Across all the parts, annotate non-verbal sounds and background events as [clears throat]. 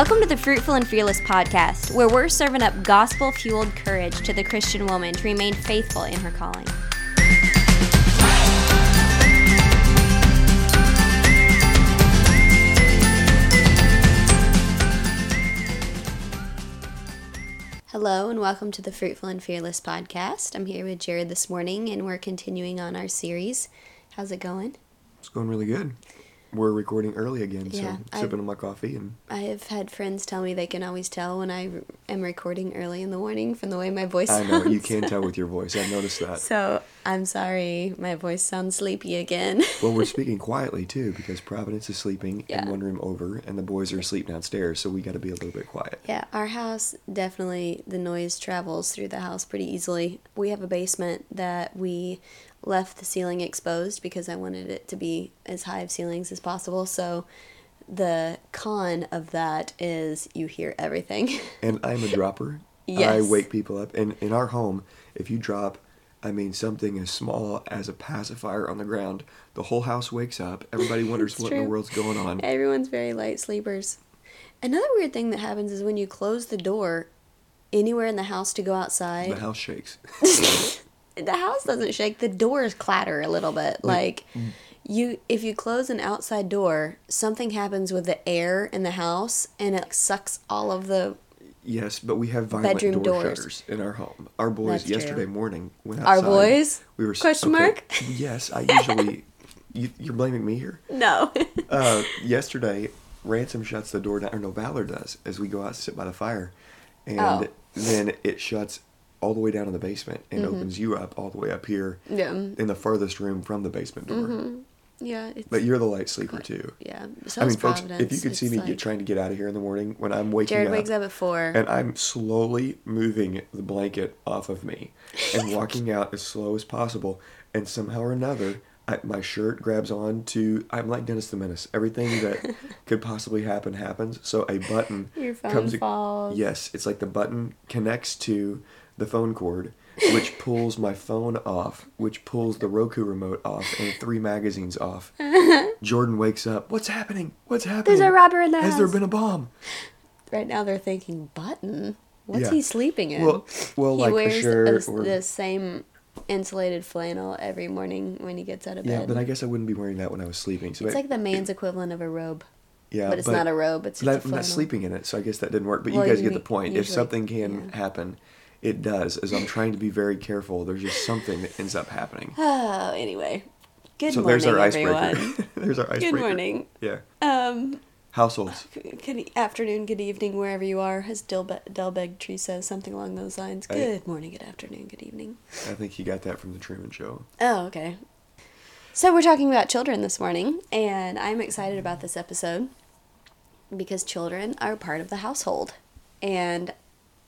Welcome to the Fruitful and Fearless podcast, where we're serving up gospel fueled courage to the Christian woman to remain faithful in her calling. Hello, and welcome to the Fruitful and Fearless podcast. I'm here with Jared this morning, and we're continuing on our series. How's it going? It's going really good. We're recording early again, Yeah, so I- sipping on my coffee and I have had friends tell me they can always tell when I am recording early in the morning from the way my voice I sounds. know you can tell with your voice. I've noticed [laughs] that. So I'm sorry, my voice sounds sleepy again. [laughs] Well, we're [laughs] speaking quietly too because Providence is sleeping Yeah. in one room over, and the boys are asleep downstairs. So we got to be a little bit quiet. yeah, our house definitely the noise travels through the house pretty easily. We have a basement that we left the ceiling exposed because I wanted it to be as high of ceilings as possible. So the con of that is you hear everything. [laughs] And I'm a dropper. I wake people up. And in our home, if you drop, I mean something as small as a pacifier on the ground, the whole house wakes up. Everybody [laughs] wonders what in the world's going on. Everyone's very light sleepers. Another weird thing that happens is when you close the door anywhere in the house to go outside. The house shakes. [laughs] the house doesn't shake the doors clatter a little bit like mm. you if you close an outside door something happens with the air in the house and it sucks all of the Yes, but we have violent Bedroom door doors. shutters in our home. Our boys That's true. yesterday morning went outside. Our boys? We were Question okay, mark? Yes, I usually. you, you're blaming me here. [laughs] no Uh, yesterday, Ransom shuts the door down, or no, Valor does, as we go out to sit by the fire, and Oh. then it shuts all the way down in the basement and Mm-hmm. opens you up all the way up here yeah in the farthest room from the basement door. yeah it's, But you're the light sleeper too. yeah so I mean, folks, if you could see me like- get trying to get out of here in the morning when I'm waking jared up, wakes up at four and I'm slowly moving the blanket off of me and [laughs] walking out as slow as possible. And somehow or another, I, my shirt grabs on to. I'm like Dennis the Menace. Everything that [laughs] could possibly happen happens. So a button Your phone comes. falls. Yes, it's like the button connects to the phone cord, which pulls my phone off, which pulls the Roku remote off, and three magazines off. [laughs] Jordan wakes up. What's happening? What's happening? there's a robber in the Has house there been a bomb? right now they're thinking button what's Yeah. he sleeping in Well, well, he like wears a shirt or the same insulated flannel every morning when he gets out of Yeah, bed but I guess I wouldn't be wearing that when I was sleeping. So It's it- like the man's equivalent of a robe, yeah, but it's not a robe. It's but just a I'm flannel. not sleeping in it, so I guess that didn't work. But Well, you guys you get the point. if usually- something can yeah. happen, it does. As I'm trying to be very careful, there's just something that ends up happening. Oh, [sighs] anyway. Good so morning, there's our everyone. icebreaker. [laughs] there's our icebreaker. Good morning. Yeah. Um, Households. good e- afternoon, good evening, wherever you are, as Delbe- Delbeg Tree says, something along those lines. I- Good morning, good afternoon, good evening. I think he got that from the Truman Show. Oh, okay. So we're talking about children this morning, and I'm excited about this episode because children are part of the household. And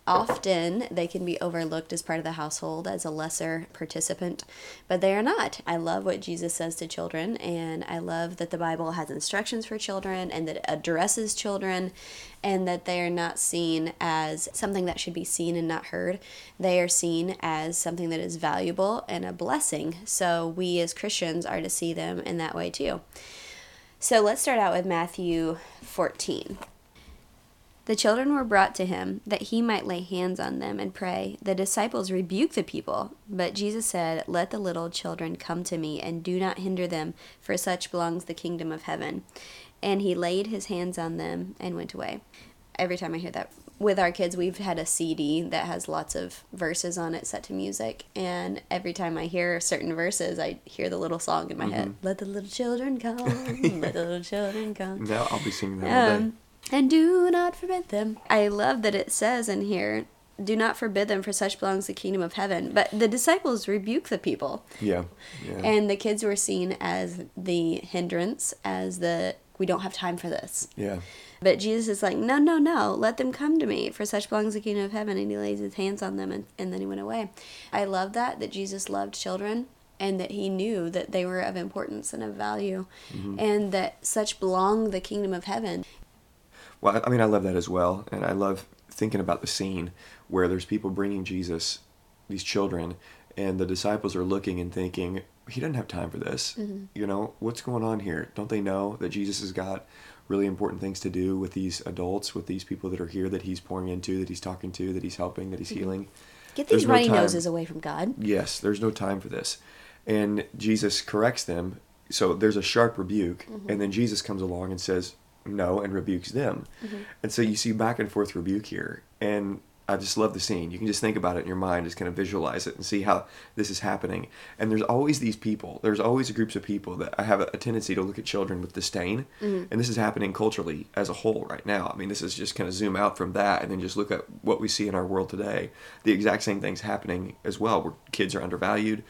often they can be overlooked as part of the household as a lesser participant, but they are not. I love what Jesus says to children, and I love that the Bible has instructions for children and that it addresses children, and that they are not seen as something that should be seen and not heard. They are seen as something that is valuable and a blessing. So we as Christians are to see them in that way too. So let's start out with Matthew 14. The children were brought to him that he might lay hands on them and pray. The disciples rebuked the people, but Jesus said, Let the little children come to me, and do not hinder them, for such belongs the kingdom of heaven. And he laid his hands on them and went away. Every time I hear that with our kids, we've had a CD that has lots of verses on it set to music. And every time I hear certain verses, I hear the little song in my head mm-hmm. Let the little children come, [laughs] let the little children come. Now I'll be singing that all um, day. And do not forbid them. I love that it says in here, do not forbid them, for such belongs the kingdom of heaven. But the disciples rebuke the people, Yeah. Yeah. and the kids were seen as the hindrance, as the we don't have time for this. yeah. But Jesus is like, no, no, no, let them come to me, for such belongs the kingdom of heaven. And he lays his hands on them, and, and then he went away. I love that, that Jesus loved children and that he knew that they were of importance and of value, mm-hmm. and that such belong the kingdom of heaven. Well, I mean, I love that as well, and I love thinking about the scene where there's people bringing Jesus, these children, and the disciples are looking and thinking, he doesn't have time for this. Mm-hmm. You know, what's going on here? Don't they know that Jesus has got really important things to do with these adults, with these people that are here that he's pouring into, that he's talking to, that he's helping, that he's healing. Get these no runny time. noses away from God. Yes, there's no time for this. And Jesus corrects them. So there's a sharp rebuke, and then Jesus comes along and says no and rebukes them. Mm-hmm. And so you see back and forth rebuke here. And I just love the scene. You can just think about it in your mind, just kind of visualize it and see how this is happening. And there's always these people, there's always groups of people that I have a, tendency to look at children with disdain. Mm-hmm. And this is happening culturally as a whole right now. I mean, this is just kind of zoom out from that and then just look at what we see in our world today. The exact same thing's happening as well, where kids are undervalued,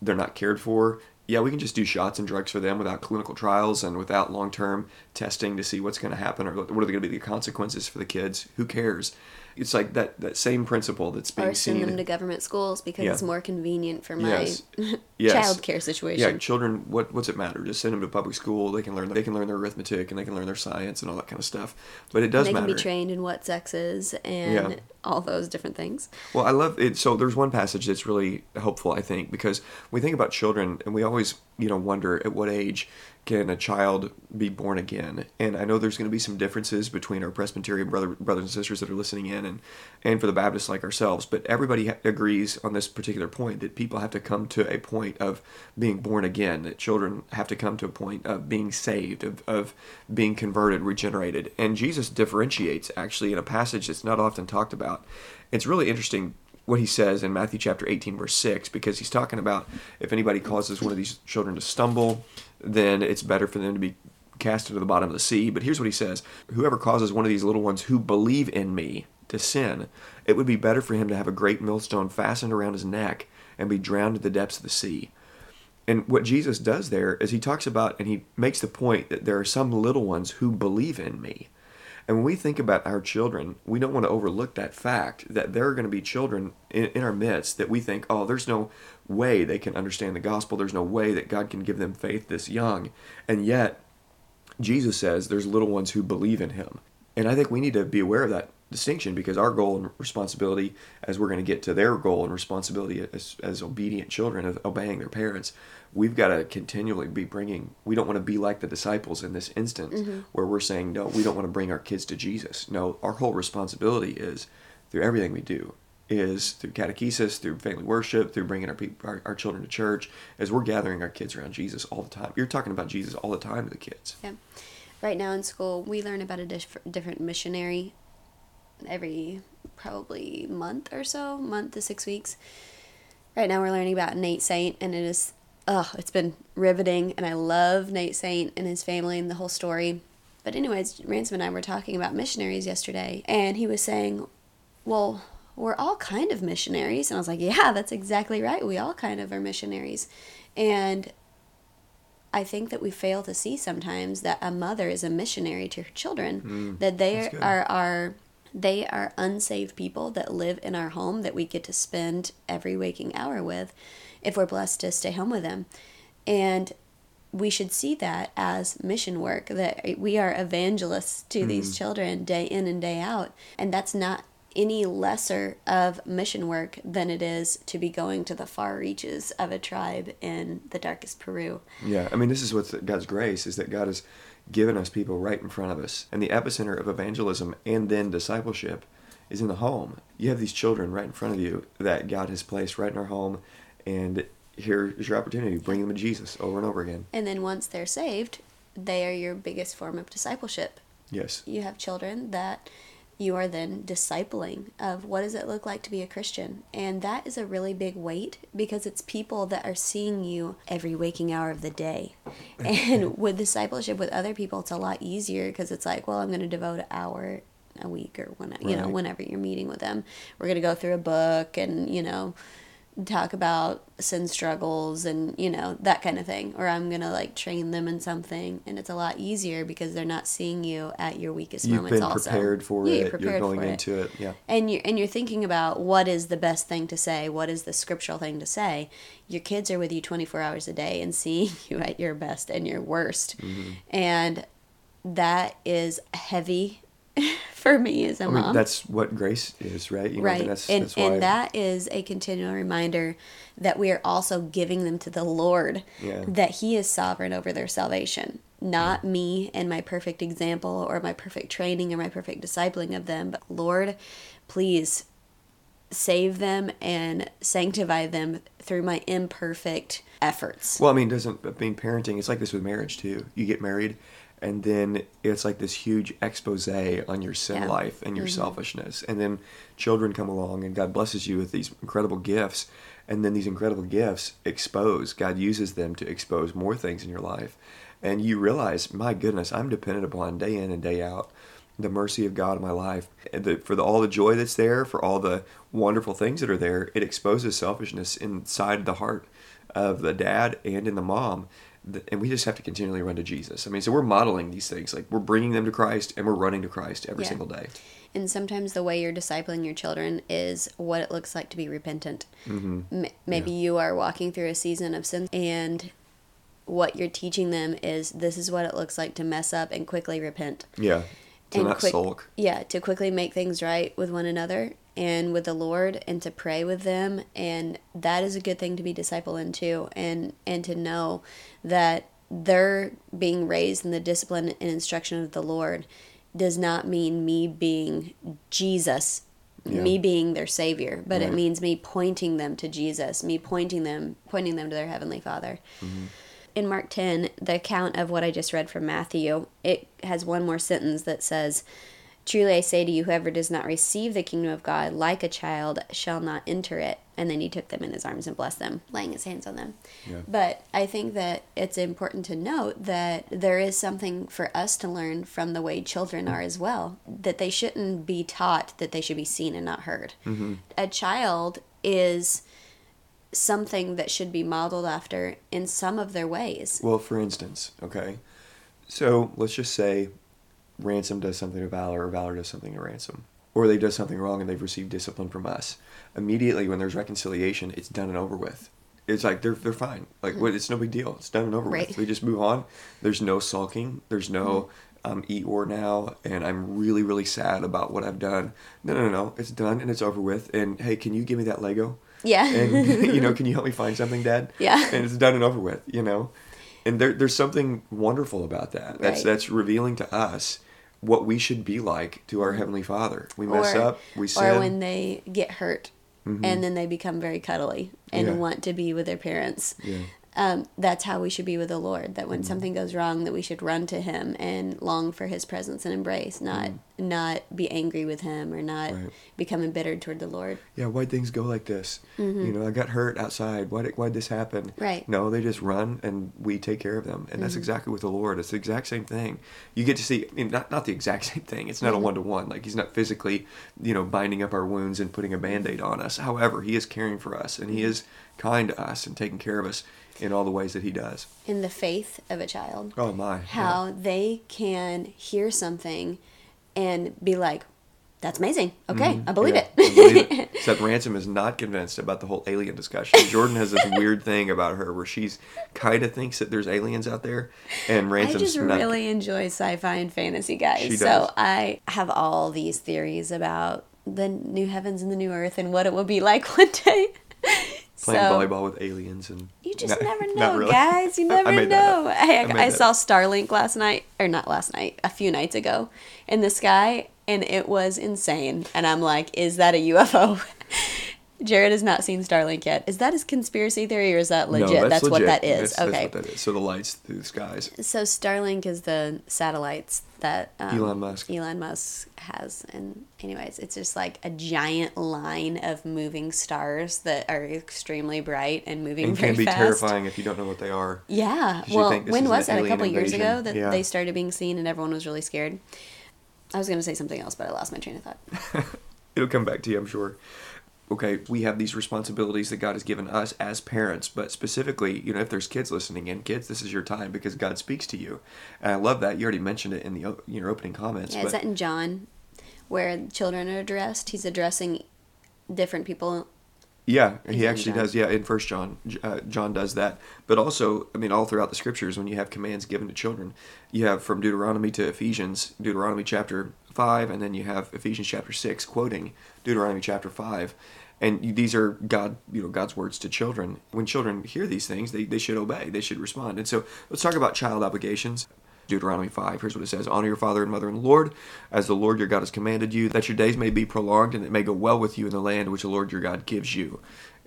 they're not cared for. Yeah, we can just do shots and drugs for them without clinical trials and without long term testing to see what's going to happen or what are they going to be the consequences for the kids. Who cares? It's like that, that same principle that's being Or send seen. them to government schools because Yeah. it's more convenient for my Yes. [laughs] Yes. child care yeah, situation. children. What what's it matter? Just send them to public school. They can learn. They can learn their arithmetic and they can learn their science and all that kind of stuff. But it does they matter. can be trained in what sex is and Yeah. all those different things. Well, I love it. So there's one passage that's really helpful, I think, because we think about children and we always, you know, wonder at what age can a child be born again. And I know there's going to be some differences between our Presbyterian brother, brothers and sisters that are listening in, and and for the Baptists like ourselves. But everybody ha- agrees on this particular point that people have to come to a point of being born again. That children have to come to a point of being saved, of of being converted, regenerated. And Jesus differentiates actually in a passage that's not often talked about. It's really interesting what he says in Matthew chapter 18 verse 6 because he's talking about if anybody causes one of these children to stumble then it's better for them to be cast into the bottom of the sea but here's what he says whoever causes one of these little ones who believe in me to sin it would be better for him to have a great millstone fastened around his neck and be drowned in the depths of the sea and what Jesus does there is he talks about and he makes the point that there are some little ones who believe in me. And when we think about our children, we don't want to overlook that fact that there are going to be children in, in our midst that we think, oh, there's no way they can understand the gospel. There's no way that God can give them faith this young. And yet, Jesus says there's little ones who believe in him. And I think we need to be aware of that distinction because our goal and responsibility, as we're going to get to their goal and responsibility as, as obedient children of obeying their parents, we've got to continually be bringing, we don't want to be like the disciples in this instance mm-hmm. where we're saying, no, we don't want to bring our kids to Jesus. No, our whole responsibility is through everything we do is through catechesis, through family worship, through bringing our, people, our our children to church, as we're gathering our kids around Jesus all the time. You're talking about Jesus all the time to the kids. Yeah. Right now in school, we learn about a diff- different missionary every probably month or so, month to six weeks. Right now, we're learning about Nate Saint, and it is, oh, it's been riveting, and I love Nate Saint and his family and the whole story. But, anyways, Ransom and I were talking about missionaries yesterday, and he was saying, well, we're all kind of missionaries. And I was like, yeah, that's exactly right. We all kind of are missionaries. And I think that we fail to see sometimes that a mother is a missionary to her children. Mm, that they are are they are unsaved people that live in our home that we get to spend every waking hour with if we're blessed to stay home with them. And we should see that as mission work that we are evangelists to hmm. these children day in and day out and that's not any lesser of mission work than it is to be going to the far reaches of a tribe in the darkest Peru. Yeah, I mean, this is what's God's grace is that God has given us people right in front of us, and the epicenter of evangelism and then discipleship is in the home. You have these children right in front of you that God has placed right in our home, and here is your opportunity to bring them to Jesus over and over again. And then once they're saved, they are your biggest form of discipleship. Yes. You have children that you are then discipling of what does it look like to be a Christian. And that is a really big weight because it's people that are seeing you every waking hour of the day. [laughs] And with discipleship with other people, it's a lot easier because it's like, well, I'm going to devote an hour a week or when you know whenever you're meeting with them we're going to go through a book and you know talk about sin struggles and you know that kind of thing or i'm gonna like train them in something and it's a lot easier because they're not seeing you at your weakest You've moments been also prepared for Yeah, it. you're You're prepared going for it. into it. Yeah. and you're and you're thinking about what is the best thing to say what is the scriptural thing to say your kids are with you 24 hours a day and [laughs] seeing you at your best and your worst Mm-hmm. and that is heavy [laughs] for me as a I mom mean, that's what grace is, right? You know, right That's, and that's and that is a continual reminder that we are also giving them to the lord Yeah. that he is sovereign over their salvation not mm-hmm. me and my perfect example or my perfect training or my perfect discipling of them, but Lord, please save them and sanctify them through my imperfect efforts. Well, I mean, doesn't I mean parenting? It's like this with marriage too. You get married, and then it's like this huge expose on your sin Yeah. life and your mm-hmm. selfishness, and then children come along, and God blesses you with these incredible gifts, and then these incredible gifts expose. God uses them to expose more things in your life, and you realize, my goodness, I'm dependent upon day in and day out the mercy of God in my life, and the, for the, all the joy that's there, for all the wonderful things that are there, it exposes selfishness inside the heart of the dad and in the mom. And we just have to continually run to Jesus. I mean, so we're modeling these things. Like we're bringing them to Christ and we're running to Christ every Yeah. single day. And sometimes the way you're discipling your children is what it looks like to be repentant. Mm-hmm. M- maybe you are walking through a season of sin, and what you're teaching them is this is what it looks like to mess up and quickly repent. Yeah. To and not quick, sulk. Yeah, to quickly make things right with one another and with the Lord and to pray with them and that is a good thing to be disciple into and and to know that they're being raised in the discipline and instruction of the Lord does not mean me being Jesus Yeah. me being their savior but it means me pointing them to Jesus me pointing them pointing them to their heavenly father Mm-hmm. in Mark 10, the account of what I just read from Matthew, it has one more sentence that says, Truly I say to you, whoever does not receive the kingdom of God like a child shall not enter it. And then he took them in his arms and blessed them, laying his hands on them. Yeah. But I think that it's important to note that there is something for us to learn from the way children are as well. That they shouldn't be taught that they should be seen and not heard. Mm-hmm. A child is something that should be modeled after in some of their ways. Well, for instance, okay. So let's just say Ransom does something to Valor or Valor does something to Ransom. Or they've done something wrong and they've received discipline from us. Immediately when there's reconciliation, it's done and over with. It's like they're they're fine. Like what it's no big deal. It's done and over Right. with. We just move on. There's no sulking. There's no um, eat or now and I'm really, really sad about what I've done. No no no no. It's done and it's over with. And hey, can you give me that Lego? Yeah. and [laughs] you know, can you help me find something, Dad? Yeah. And it's done and over with, you know. And there, there's something wonderful about that. That's Right. that's revealing to us what we should be like to our heavenly Father. We mess or, up, we sin. Mm-hmm. or when they get hurt and then they become very cuddly and Yeah. want to be with their parents. Yeah. Um, that's how we should be with the Lord. That when something goes wrong, that we should run to Him and long for His presence and embrace, not not be angry with Him or not Right. become embittered toward the Lord. yeah, why'd things go like this? You know, I got hurt outside. Why did why'd this happen? Mm-hmm. Right. Mm-hmm. No, they just run and we take care of them, and that's exactly with the Lord. It's the exact same thing. You get to see, I mean, not not the exact [laughs] same thing. It's not a Mm-hmm. one to one. Like He's not physically, you know, binding up our wounds and putting a band aid on us. However, He is caring for us, and Mm-hmm. He is kind to us and taking care of us in all the ways that He does. In the faith of a child, Oh my! yeah. how they can hear something and be like, "That's amazing. Okay, I believe Mm-hmm. Yeah, it." I believe it. [laughs] Except Ransom is not convinced about the whole alien discussion. Jordan has this weird thing about her where she's kind of thinks that there's aliens out there, and I just not. really enjoy sci-fi and fantasy, guys. She so. I have all these theories about the new heavens and the new earth and what it will be like [laughs] one day. Playing so volleyball with aliens and you just No, never [laughs] know, really. guys. You [laughs] never that know. I I, I saw. Starlink last night, or not last night, a few nights ago, in the sky, and it was insane. And I'm like, is that a UFO? [laughs] Jared has not seen Starlink yet. Is that his conspiracy theory, or is that legit? No, that's, what legit. that is. That's, okay. That's what that is. So the lights through the skies. So Starlink is the satellites that um, Elon Musk. Elon Musk has, and anyways, it's just like a giant line of moving stars that are extremely bright and moving And very can be fast. terrifying if you don't know what they are. Yeah. Well, when was that? A couple years ago that Yeah. they started being seen and everyone was really scared. I was gonna say something else, but I lost my train of thought. [laughs] It'll come back to you, I'm sure. Okay, we have these responsibilities that God has given us as parents, but specifically, you know, if there's kids listening in, kids, this is your time because God speaks to you. And I love that. You already mentioned it in the your opening comments. Yeah, but is that in John, where children are addressed? He's addressing different people. Yeah, he actually does. Yeah, in First John, uh, John does that. But also, I mean, all throughout the scriptures, when you have commands given to children, you have from Deuteronomy to Ephesians, Deuteronomy chapter five, and then you have Ephesians chapter six, quoting Deuteronomy chapter five, and these are God, you know, God's words to children. When children hear these things, they they should obey. They should respond. And so, let's talk about child obligations. Deuteronomy 5. Here's what it says Honor your father and mother and Lord, as the Lord your God has commanded you, that your days may be prolonged and it may go well with you in the land which the Lord your God gives you.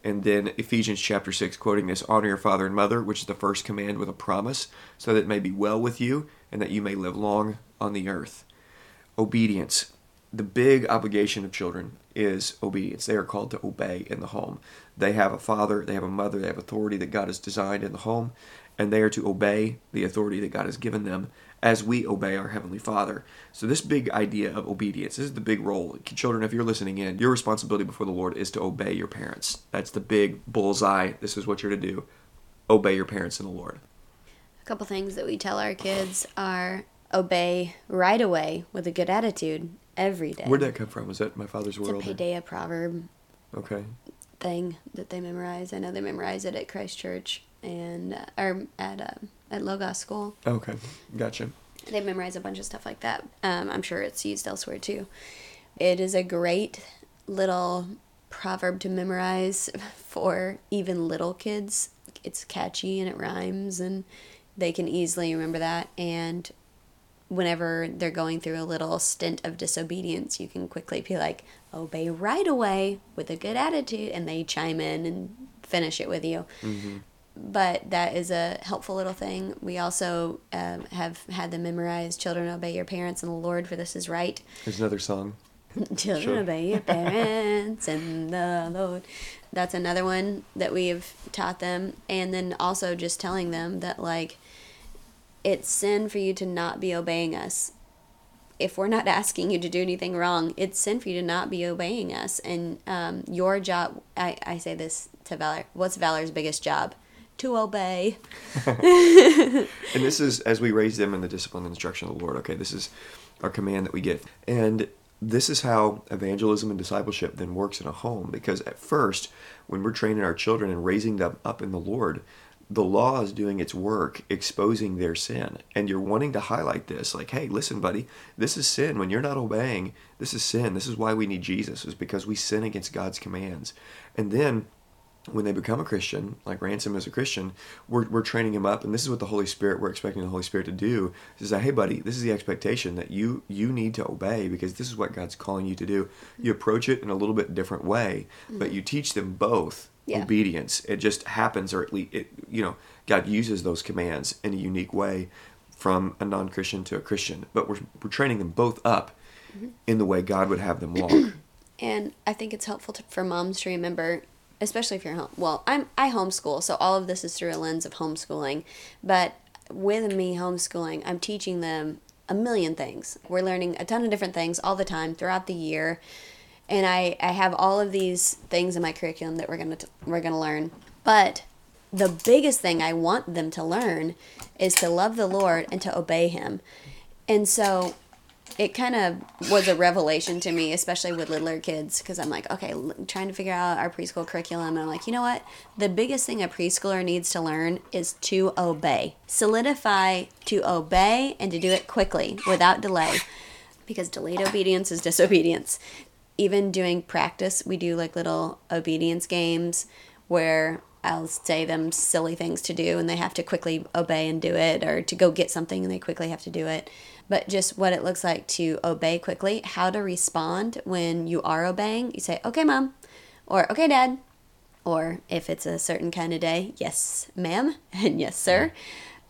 And then Ephesians chapter 6, quoting this Honor your father and mother, which is the first command with a promise, so that it may be well with you and that you may live long on the earth. Obedience. The big obligation of children is obedience. They are called to obey in the home. They have a father, they have a mother, they have authority that God has designed in the home, and they are to obey the authority that God has given them as we obey our Heavenly Father. So, this big idea of obedience this is the big role. Children, if you're listening in, your responsibility before the Lord is to obey your parents. That's the big bullseye. This is what you're to do obey your parents in the Lord. A couple things that we tell our kids are obey right away with a good attitude every day. Where'd that come from? Was that my father's it's world? a Paideia proverb Okay. thing that they memorize. I know they memorize it at Christ Church and uh, or at uh, at Logos School. Okay. Gotcha. They memorize a bunch of stuff like that. Um, I'm sure it's used elsewhere too. It is a great little proverb to memorize [laughs] for even little kids. It's catchy and it rhymes, and they can easily remember that. And whenever they're going through a little stint of disobedience, you can quickly be like, obey right away with a good attitude, and they chime in and finish it with you Mm-hmm. but that is a helpful little thing. We also um, have had them memorize "Children obey your parents and the Lord, for this is right." There's another song. [laughs] Children Sure. obey your [laughs] parents and the Lord. That's another one that we've taught them, and then also just telling them that like it's sin for you to not be obeying us. If we're not [laughs] asking you to do anything wrong, it's sin for you to not be obeying us. And um, your job, I, I say this to Valor, what's Valor's biggest job? To obey. [laughs] [laughs] And this is as we raise them in the discipline and instruction of the Lord. Okay, this is our command that we get. And this is how evangelism and discipleship then works in a home. Because at first, when we're training our children and raising them up in the Lord, the law is doing its work exposing their sin. And you're wanting to highlight this like, hey, listen, buddy, this is sin. When you're not obeying, this is sin. This is why we need Jesus, is because we sin against God's commands. And then when they become a Christian, like Ransom is a Christian, we're, we're training him up, and this is what the Holy Spirit, we're expecting the Holy Spirit to do, is say, hey, buddy, this is the expectation that you you need to obey because this is what God's calling you to do. You approach it in a little bit different way, but mm. you teach them both Yeah. obedience. It just happens, or at least, it, you know, God uses those commands in a unique way from a non-Christian to a Christian, but we're, we're training them both up mm-hmm. in the way God would have them walk. [clears throat] And I think it's helpful to, for moms to remember, especially if you're home. Well, I'm I homeschool, so all of this is through a lens of homeschooling. But with me homeschooling, I'm teaching them a million things. We're learning a ton of different things all the time throughout the year, and I I have all of these things in my curriculum that we're gonna t- we're gonna learn. But the biggest thing I want them to learn is to love the Lord and to obey Him. And so it kind of was a revelation to me, especially with littler kids, because I'm like, okay, l- trying to figure out our preschool curriculum. And I'm like, you know what? The biggest thing a preschooler needs to learn is to obey. Solidify to obey and to do it quickly without delay, because delayed obedience is disobedience. Even doing practice, we do like little obedience games where I'll say them silly things to do and they have to quickly obey and do it, or to go get something and they quickly have to do it. But just what it looks like to obey quickly, how to respond when you are obeying. You say, okay, mom, or okay, dad, or if it's a certain kind of day, yes, ma'am, [laughs] and yes, sir.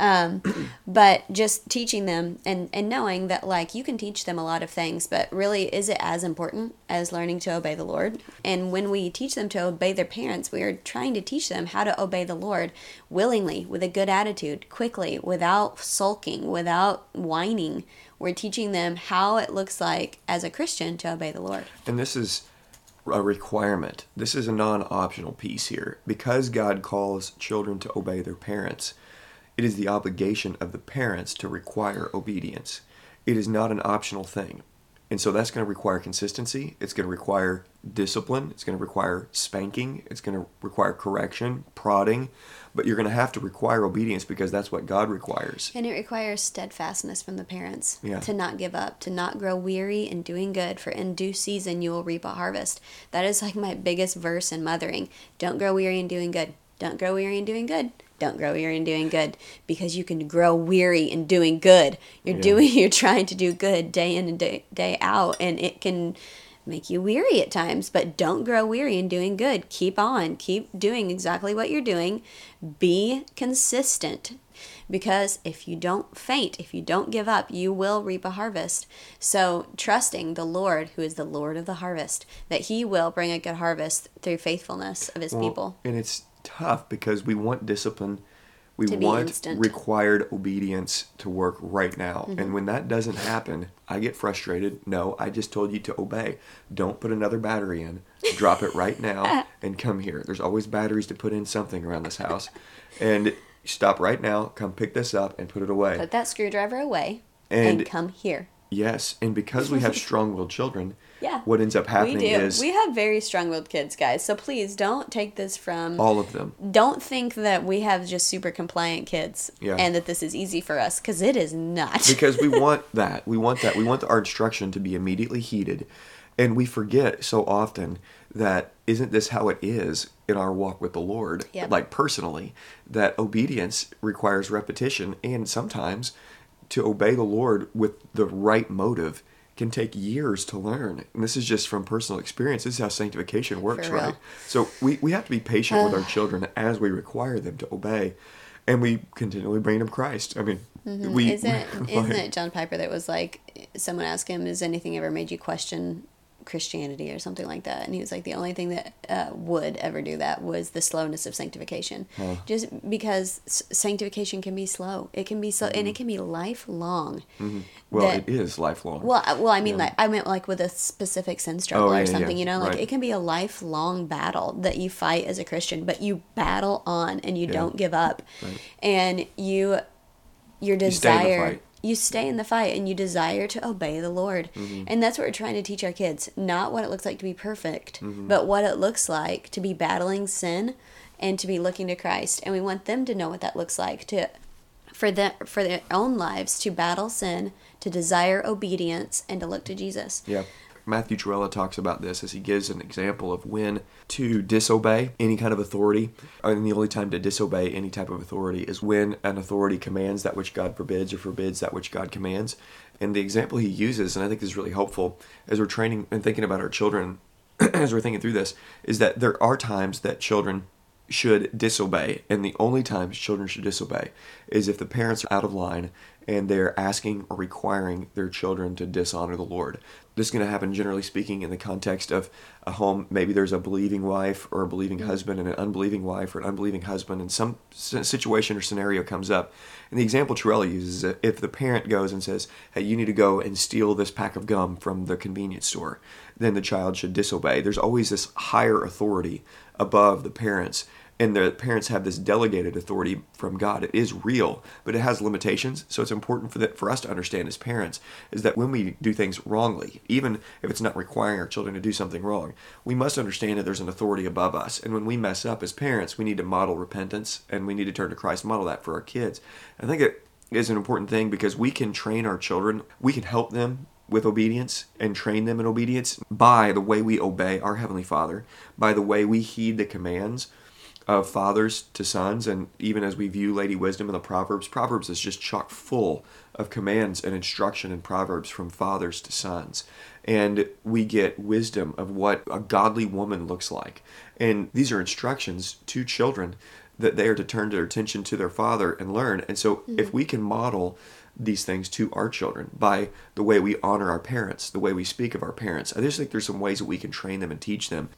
Um, but just teaching them and, and knowing that like you can teach them a lot of things, but really is it as important as learning to obey the Lord? And when we teach them to obey their parents, we are trying to teach them how to obey the Lord willingly, with a good attitude, quickly, without sulking, without whining. We're teaching them how it looks like as a Christian to obey the Lord. And this is a requirement. This is a non optional piece here. Because God calls children to obey their parents, it is the obligation of the parents to require obedience. It is not an optional thing. And so that's going to require consistency. It's going to require discipline. It's going to require spanking. It's going to require correction, prodding. But you're going to have to require obedience because that's what God requires. And it requires steadfastness from the parents Yeah. to not give up, to not grow weary in doing good, for in due season you will reap a harvest. That is like my biggest verse in mothering. Don't grow weary in doing good. Don't grow weary in doing good. Don't grow weary in doing good because you can grow weary in doing good. You're Yeah. doing [laughs] you're trying to do good day in and day, day out and it can make you weary at times, but don't grow weary in doing good. Keep on. Keep doing exactly what you're doing. Be consistent. Because if you don't faint, if you don't give up, you will reap a harvest. So, trusting the Lord, who is the Lord of the harvest, that He will bring a good harvest through faithfulness of His Well, people. And it's tough because we want discipline. We want instant. required obedience to work right now. Mm-hmm. And when that doesn't happen, I get frustrated. No, I just told you to obey. Don't put another battery in. Drop it right now [laughs] and come here. There's always batteries to put in something around this house. And stop right now, come pick this up and put it away. Put that screwdriver away and, And- come here. Yes, and because we have strong-willed children, Yeah. what ends up happening we do. is we have very strong-willed kids, guys. So please don't take this from all of them. don't think that we have just super compliant kids Yeah. and that this is easy for us because it is not. [laughs] because we want that. We want that. We want our instruction to be immediately heeded. And we forget so often that isn't this how it is in our walk with the Lord? Yep. Like personally, that obedience requires repetition and sometimes to obey the Lord with the right motive can take years to learn. And this is just from personal experience. This is how sanctification works, right? So we, we have to be patient with our [sighs] children as we require them to obey. And we continually bring them Christ. I mean, mm-hmm. we isn't like- [laughs] isn't it John Piper that was like someone asked him, "Has anything ever made you question Christianity or something like that?" And he was like, "The only thing that uh, would ever do that was the slowness of sanctification, just because s- sanctification can be slow. It can be slow, and it can be lifelong. Mm-hmm. Well, that- it is lifelong. Well, I- well, I mean, like I meant like with a specific sin struggle Oh, yeah, or yeah, something. You know, like right. it can be a lifelong battle that you fight as a Christian, but you battle on and you don't give up, Right. and you your You stay in the desire. You stay in the fight and you desire to obey the Lord, Mm-hmm. and that's what we're trying to teach our kids. Not what it looks like to be perfect, Mm-hmm. but what it looks like to be battling sin and to be looking to Christ, and we want them to know what that looks like to for the for their own lives to battle sin, to desire obedience, and to look to Jesus. Yeah. Matthew Trewhella talks about this as he gives an example of when to disobey any kind of authority. And the only time to disobey any type of authority is when an authority commands that which God forbids or forbids that which God commands. And the example he uses, and I think is really helpful as we're training and thinking about our children, [clears throat] as we're thinking through this, is that there are times that children should disobey. And the only times children should disobey is if the parents are out of line and they're asking or requiring their children to dishonor the Lord. This is going to happen, generally speaking, in the context of a home. Maybe there's a believing wife or a believing mm-hmm. husband and an unbelieving wife or an unbelieving husband, and some situation or scenario comes up. And the example Trewhella uses is if the parent goes and says, Hey, you need to go and steal this pack of gum from the convenience store, then the child should disobey. There's always this higher authority above the parents and the parents have this delegated authority from God. It is real, but it has limitations. So it's important for that for us to understand as parents is that when we do things wrongly, even if it's not requiring our children to do something wrong, we must understand that there's an authority above us. And when we mess up as parents, we need to model repentance and we need to turn to Christ, model that for our kids. I think it is an important thing because we can train our children, we can help them with obedience and train them in obedience by the way we obey our Heavenly Father, by the way we heed the commands of fathers to sons, and even as we view Lady Wisdom in the Proverbs, Proverbs is just chock full of commands and instruction in Proverbs from fathers to sons. And we get wisdom of what a godly woman looks like. And these are instructions to children that they are to turn their attention to their father and learn. And so if mm-hmm. we can model these things to our children by the way we honor our parents, the way we speak of our parents, I just think there's some ways that we can train them and teach them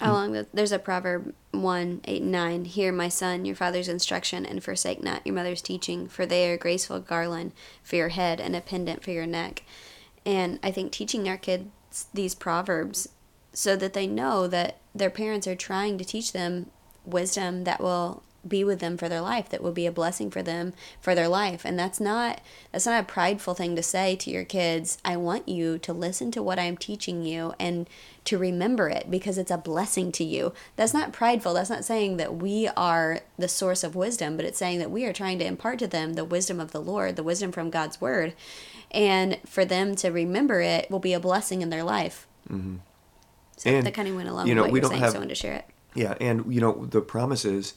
Along the, there's a proverb one eight and nine. Hear, my son, your father's instruction, and forsake not your mother's teaching, for they are a graceful garland for your head and a pendant for your neck. And I think teaching our kids these proverbs so that they know that their parents are trying to teach them wisdom that will be with them for their life that will be a blessing for them for their life. And that's not that's not a prideful thing to say to your kids i want you to listen to what i'm teaching you and to remember it because it's a blessing to you. That's not prideful. That's not saying that we are the source of wisdom but it's saying that we are trying to impart to them the wisdom of the lord the wisdom from god's word. And for them to remember it will be a blessing in their life. Mm-hmm. so And, that kind of went along you with what we you're don't saying have- so i wanted to share it. Yeah, and you know the promise is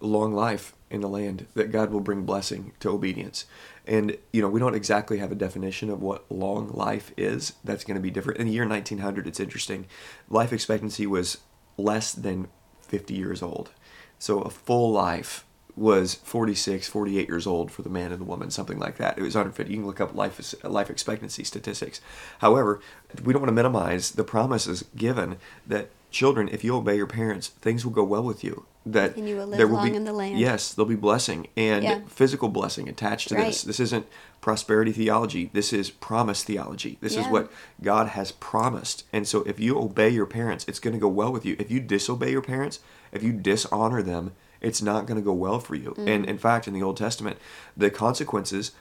long life in the land, that God will bring blessing to obedience. And, you know, we don't exactly have a definition of what long life is. That's going to be different. In the year 1900, it's interesting. Life expectancy was less than 50 years old. So a full life was 46, 48 years old for the man and the woman, something like that. It was 150. You can look up life life expectancy statistics. However, we don't want to minimize the promises given that children, if you obey your parents, things will go well with you. That And you will live there will long be, in the land. Yes, there'll be blessing and Yeah. physical blessing attached to this. Right. This isn't prosperity theology. This is promise theology. This is what God has promised. And so if you obey your parents, it's going to go well with you. If you disobey your parents, if you dishonor them, it's not going to go well for you. And mm-hmm. in fact, in the Old Testament, the consequences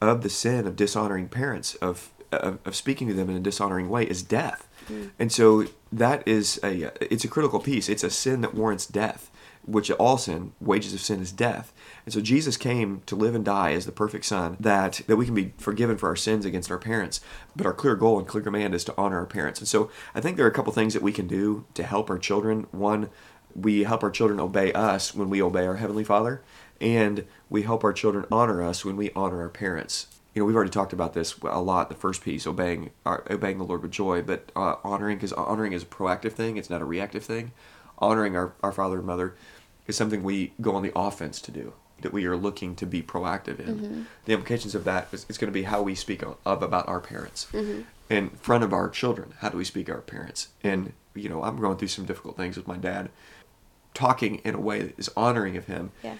of the sin of dishonoring parents, of of, of speaking to them in a dishonoring way, is death. Mm. And so that is a it's a critical piece. It's a sin that warrants death, which all sin, wages of sin is death. And so Jesus came to live and die as the perfect son that that we can be forgiven for our sins against our parents. But our clear goal and clear command is to honor our parents. And so I think there are a couple things that we can do to help our children. One, we help our children obey us when we obey our heavenly Father, and we help our children honor us when we honor our parents. You know, we've already talked about this a lot. The first piece, obeying, our, obeying the Lord with joy, but uh, honoring, because honoring is a proactive thing; it's not a reactive thing. Honoring our, our father and mother is something we go on the offense to do, that we are looking to be proactive in. Mm-hmm. The implications of that is it's going to be how we speak of, of about our parents mm-hmm. in front of our children. How do we speak our parents? And you know, I'm going through some difficult things with my dad. Talking in a way that is honoring of him Yeah.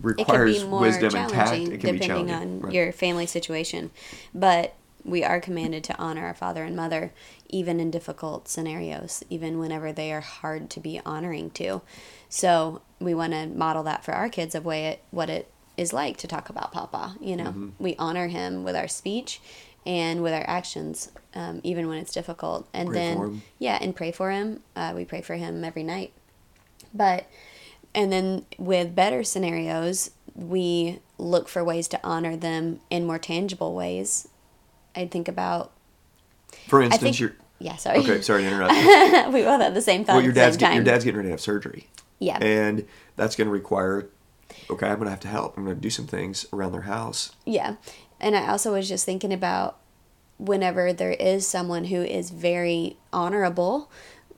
It requires can be more wisdom and tact. challenging It can be depending challenging. on Right. your family situation. But we are commanded to honor our father and mother even in difficult scenarios, even whenever they are hard to be honoring to. So we want to model that for our kids of way it what it is like to talk about Papa. You know, Mm-hmm. we honor him with our speech and with our actions, um, even when it's difficult. And Pray then for him. yeah, and pray for him. Uh, we pray for him every night. But and then with better scenarios, we look for ways to honor them in more tangible ways. I think about For instance, think your yeah, sorry. okay. Sorry to interrupt. [laughs] we both had the same thought well, your dad's get, your dad's getting ready to have surgery. Yeah. And that's going to require. Okay, I'm going to have to help. I'm going to do some things around their house. Yeah. And I also was just thinking about whenever there is someone who is very honorable,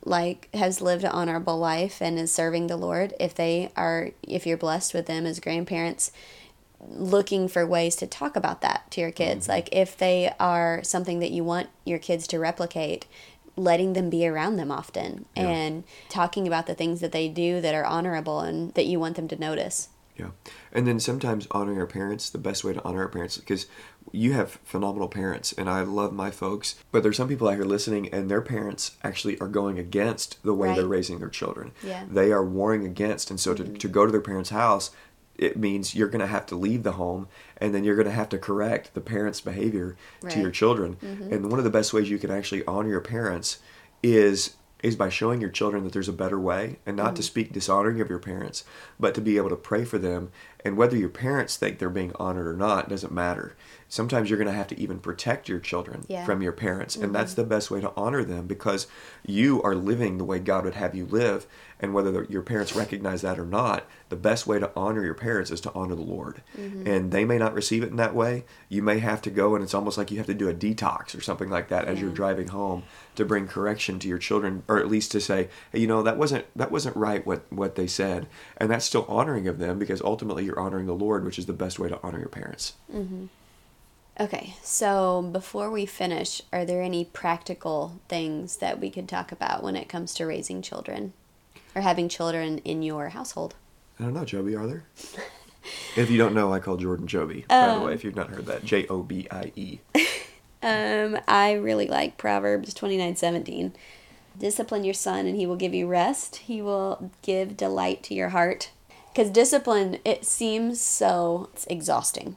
like has lived an honorable life and is serving the Lord, if they are, if you're blessed with them as grandparents, looking for ways to talk about that to your kids. Mm-hmm. Like if they are something that you want your kids to replicate, letting them be around them often Yeah. and talking about the things that they do that are honorable and that you want them to notice. Yeah. And then sometimes honoring our parents, the best way to honor our parents, because you have phenomenal parents, and I love my folks. But there's some people out here listening, and their parents actually are going against the way they're raising their children. Yeah. They are warring against. And so to, mm-hmm. to go to their parents' house, it means you're going to have to leave the home, and then you're going to have to correct the parents' behavior to your Right. children. Mm-hmm. And one of the best ways you can actually honor your parents is is by showing your children that there's a better way and not to mm-hmm. speak dishonoring of your parents but to be able to pray for them and whether your parents think they're being honored or not doesn't matter. Sometimes you're going to have to even protect your children Yeah. from your parents and that's mm-hmm. the best way to honor them because you are living the way god would have you live and whether the- your parents recognize that or not the best way to honor your parents is to honor the lord. Mm-hmm. And they may not receive it in that way. You may have to go and it's almost like you have to do a detox or something like that as you're driving home to bring correction to your children or at least to say hey, you know that wasn't that wasn't right what what they said. And that's still honoring of them because ultimately you're honoring the lord which is the best way to honor your parents Okay, so before we finish, are there any practical things that we could talk about when it comes to raising children or having children in your household? i don't know joby are there [laughs] if you don't know i call jordan joby by the Um, way if you've not heard that j-o-b-i-e [laughs] Um, I really like Proverbs twenty nine seventeen. Discipline your son, and he will give you rest. He will give delight to your heart. Because discipline, it seems so exhausting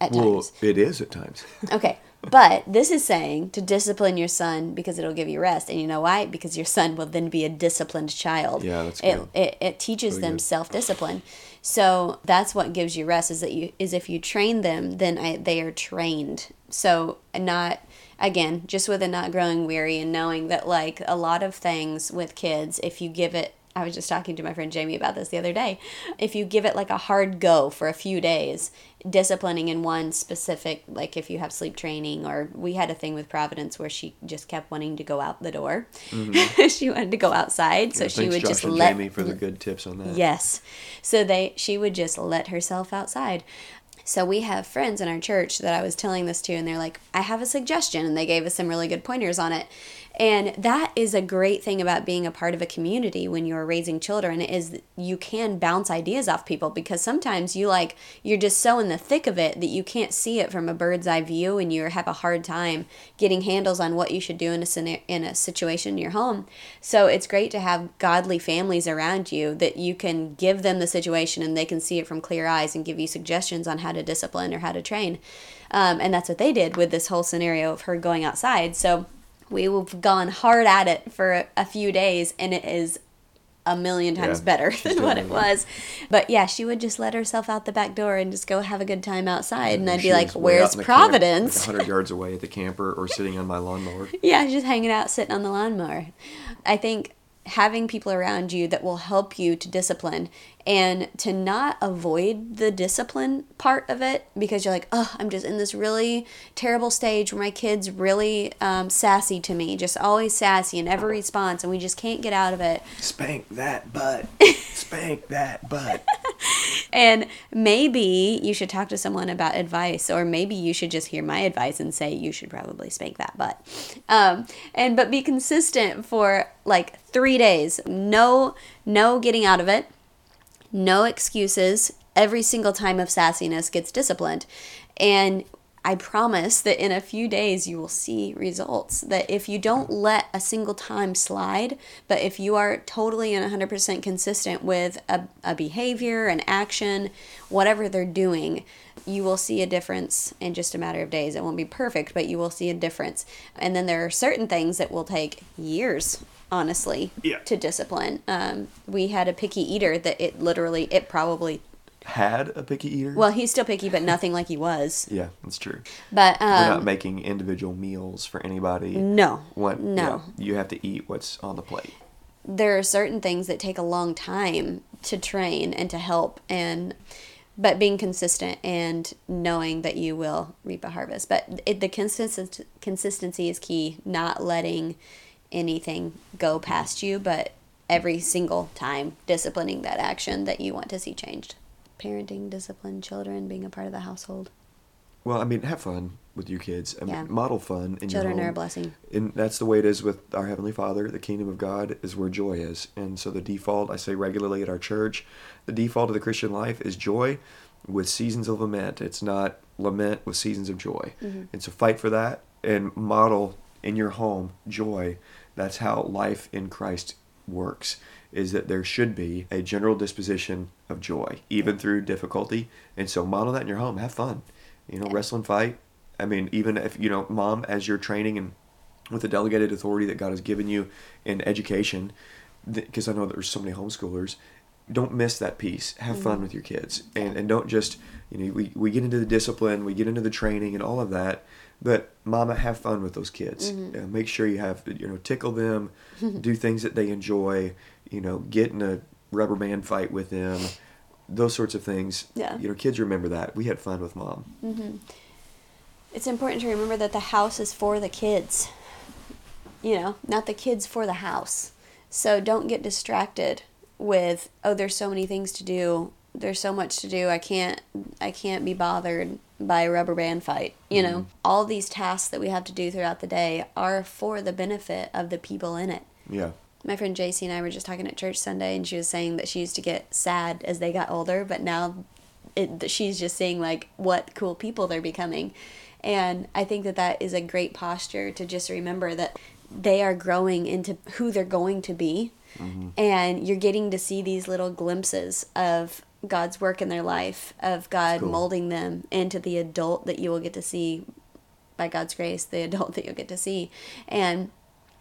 at times. well it is at times [laughs] Okay, but this is saying to discipline your son because it'll give you rest, and you know why? Because your son will then be a disciplined child. Yeah, that's it. good. It, it teaches Really them self discipline. So that's what gives you rest. Is that you is if you train them, then I, they are trained. So not again just with a not growing weary and knowing that like a lot of things with kids, if you give it I was just talking to my friend Jamie about this the other day. If you give it like a hard go for a few days, disciplining in one specific, like if you have sleep training, or we had a thing with Providence where she just kept wanting to go out the door. Mm-hmm. [laughs] she wanted to go outside, so yeah, she would Josh just and let Jamie for the good tips on that. Yes. So they she would just let herself outside. So we have friends in our church that I was telling this to and they're like, "I have a suggestion." And they gave us some really good pointers on it. And that is a great thing about being a part of a community when you're raising children is you can bounce ideas off people because sometimes you like you're just so in the thick of it that you can't see it from a bird's eye view and you have a hard time getting handles on what you should do in a in a situation in your home. So it's great to have godly families around you that you can give them the situation and they can see it from clear eyes and give you suggestions on how to discipline or how to train. Um, and that's what they did with this whole scenario of her going outside. So we've gone hard at it for a few days and it is a million times yeah, better [laughs] than what it was. But yeah, she would just let herself out the back door and just go have a good time outside. And, and I'd be like, Where's Providence? Camp, like 100 yards away at the camper or sitting on my lawnmower. [laughs] yeah, just hanging out, sitting on the lawnmower. I think having people around you that will help you to discipline and to not avoid the discipline part of it because you're like, oh, I'm just in this really terrible stage where my kid's really um, sassy to me, just always sassy in every response, and we just can't get out of it. Spank that butt. [laughs] Spank that butt. [laughs] and maybe you should talk to someone about advice, or maybe you should just hear my advice and say you should probably spank that butt. Um, and but be consistent for like three days. No, no getting out of it no excuses. Every single time of sassiness gets disciplined. And I promise that in a few days you will see results. That if you don't let a single time slide, but if you are totally and 100% consistent with a, a behavior, an action, whatever they're doing, you will see a difference in just a matter of days. It won't be perfect, but you will see a difference. And then there are certain things that will take years honestly yeah. to discipline um, we had a picky eater that it literally it probably had a picky eater? Well he's still picky but nothing like he was. [laughs] Yeah that's true. But um, we're not making individual meals for anybody. No. What no. you, you have to eat what's on the plate. There are certain things that take a long time to train and to help and but being consistent and knowing that you will reap a harvest. But it, the consistency consistency is key not letting anything go past you, but every single time disciplining that action that you want to see changed. Parenting, discipline, children, being a part of the household. Well, I mean, have fun with your kids. I mean, Yeah. model fun in Children your are a blessing. And that's the way it is with our Heavenly Father. The kingdom of God is where joy is. And so the default, I say regularly at our church, the default of the Christian life is joy with seasons of lament. It's not lament with seasons of joy. Mm-hmm. And so fight for that and model in your home joy. That's how life in Christ works. Is that there should be a general disposition of joy, even through difficulty. And so model that in your home. Have fun. You know, wrestle and fight. I mean, even if, you know, mom, as you're training and with the delegated authority that God has given you in education, because I know there's so many homeschoolers, don't miss that piece. Have fun with your kids, and and don't just you know we we get into the discipline, we get into the training and all of that, but mama have fun with those kids. Uh, make sure you have you know tickle them, [laughs] do things that they enjoy. You know, get in a rubber band fight with them. Those sorts of things. Yeah. You know, kids remember that. We had fun with mom. Mhm. It's important to remember that the house is for the kids. You know, not the kids for the house. So don't get distracted with oh there's so many things to do. There's so much to do. I can't I can't be bothered by a rubber band fight. You know, all these tasks that we have to do throughout the day are for the benefit of the people in it. Yeah. My friend JC and I were just talking at church Sunday, and she was saying that she used to get sad as they got older, but now it, she's just seeing like what cool people they're becoming. And I think that that is a great posture to just remember that they are growing into who they're going to be. And you're getting to see these little glimpses of God's work in their life, of God cool. molding them into the adult that you will get to see by God's grace, the [laughs] adult that you'll get to see. And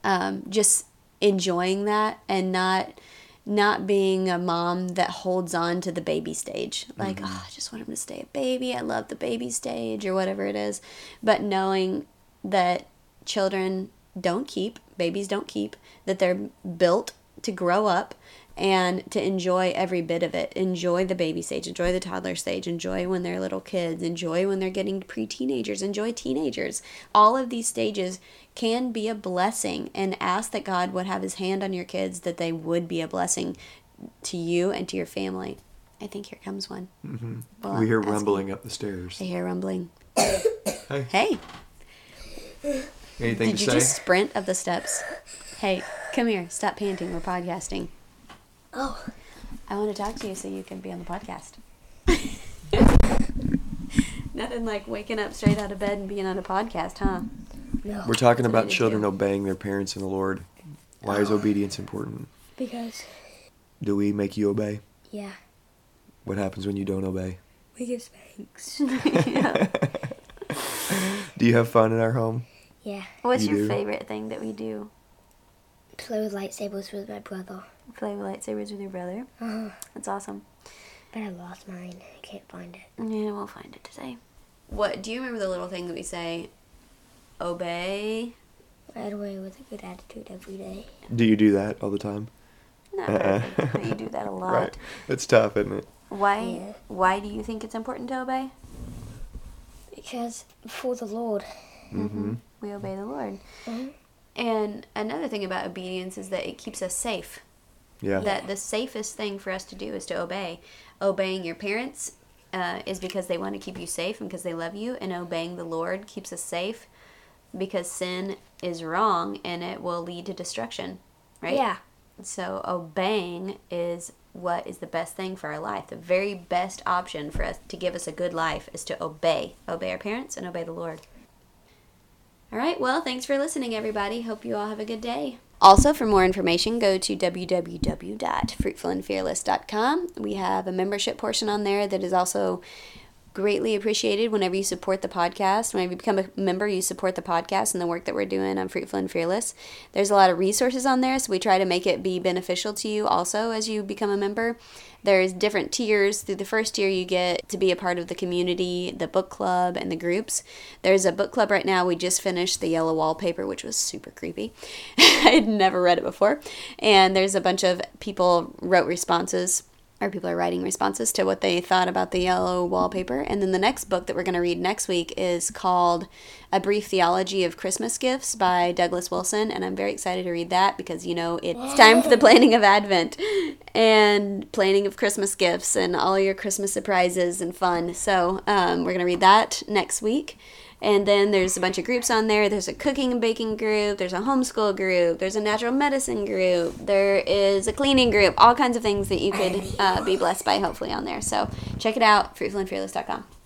um, just enjoying that and not not being a mom that holds on to the baby stage like oh i just want him to stay a baby i love the baby stage or whatever it is but knowing that children don't keep babies don't keep that they're built to grow up and to enjoy every bit of it. Enjoy the baby stage, enjoy the toddler stage, enjoy when they're little kids, enjoy when they're getting pre teenagers, enjoy teenagers. All of these stages can be a blessing and ask that God would have his hand on your kids, that they would be a blessing to you and to your family. I think here comes one. hmm Well, we hear ask me. rumbling up the stairs. I hear rumbling. Hey, Hey, anything did to you say? just sprint up the steps? Hey, come here. Stop panting. We're podcasting. Oh, I want to talk to you so you can be on the podcast. [laughs] [laughs] Nothing like waking up straight out of bed and being on a podcast, huh? No. We're talking about I do. children obeying their parents in the Lord. Why is obedience important? Because, Do we make you obey? yeah, What happens when you don't obey? we give spanks. [laughs] Do you have fun in our home? yeah. What's You your do? favorite thing that we do? Play with lightsabers with my brother. Play with lightsabers with your brother. Uh-huh. That's awesome. but I lost mine. I can't find it. Yeah, we'll find it today. What do you remember the little thing that we say? Obey. Right away with a good attitude every day. Do you do that all the time? Not Uh-uh. perfect, but you do that a [laughs] lot. Right. It's tough, isn't it? Why? Yeah. Why do you think it's important to obey? Because for the Lord. Mm-hmm. We obey the Lord. Mhm. And another thing about obedience is that it keeps us safe. Yeah. That the safest thing for us to do is to obey. Obeying your parents uh, is because they want to keep you safe and because they love you, and obeying the Lord keeps us safe because sin is wrong and it will lead to destruction, right? Yeah. So obeying is what is the best thing for our life. The very best option for us to give us a good life is to obey. Obey our parents and obey the Lord. All right, well, thanks for listening, everybody. Hope you all have a good day. Also, for more information, go to www.fruitfulandfearless.com. We have a membership portion on there that is also greatly appreciated whenever you support the podcast. Whenever you become a member, you support the podcast and the work that we're doing on Fruitful and Fearless. There's a lot of resources on there, so we try to make it be beneficial to you also as you become a member. There's different tiers. Through the first tier, you get to be a part of the community, the book club, and the groups. There's a book club right now. We just finished The Yellow Wallpaper, which was super creepy. [laughs] I had never read it before. And there's a bunch of people wrote responses or people are writing responses to what they thought about the yellow wallpaper. And then the next book that we're going to read next week is called A Brief Theology of Christmas Gifts by Douglas Wilson. And I'm very excited to read that because, you know, it's time for the [gasps] planning of Advent and planning of Christmas gifts and all your Christmas surprises and fun. So um, we're going to read that next week. And then there's a bunch of groups on there. There's a cooking and baking group. There's a homeschool group. There's a natural medicine group. There is a cleaning group. All kinds of things that you could uh, be blessed by, hopefully, on there. So check it out, fruitfulandfearless.com.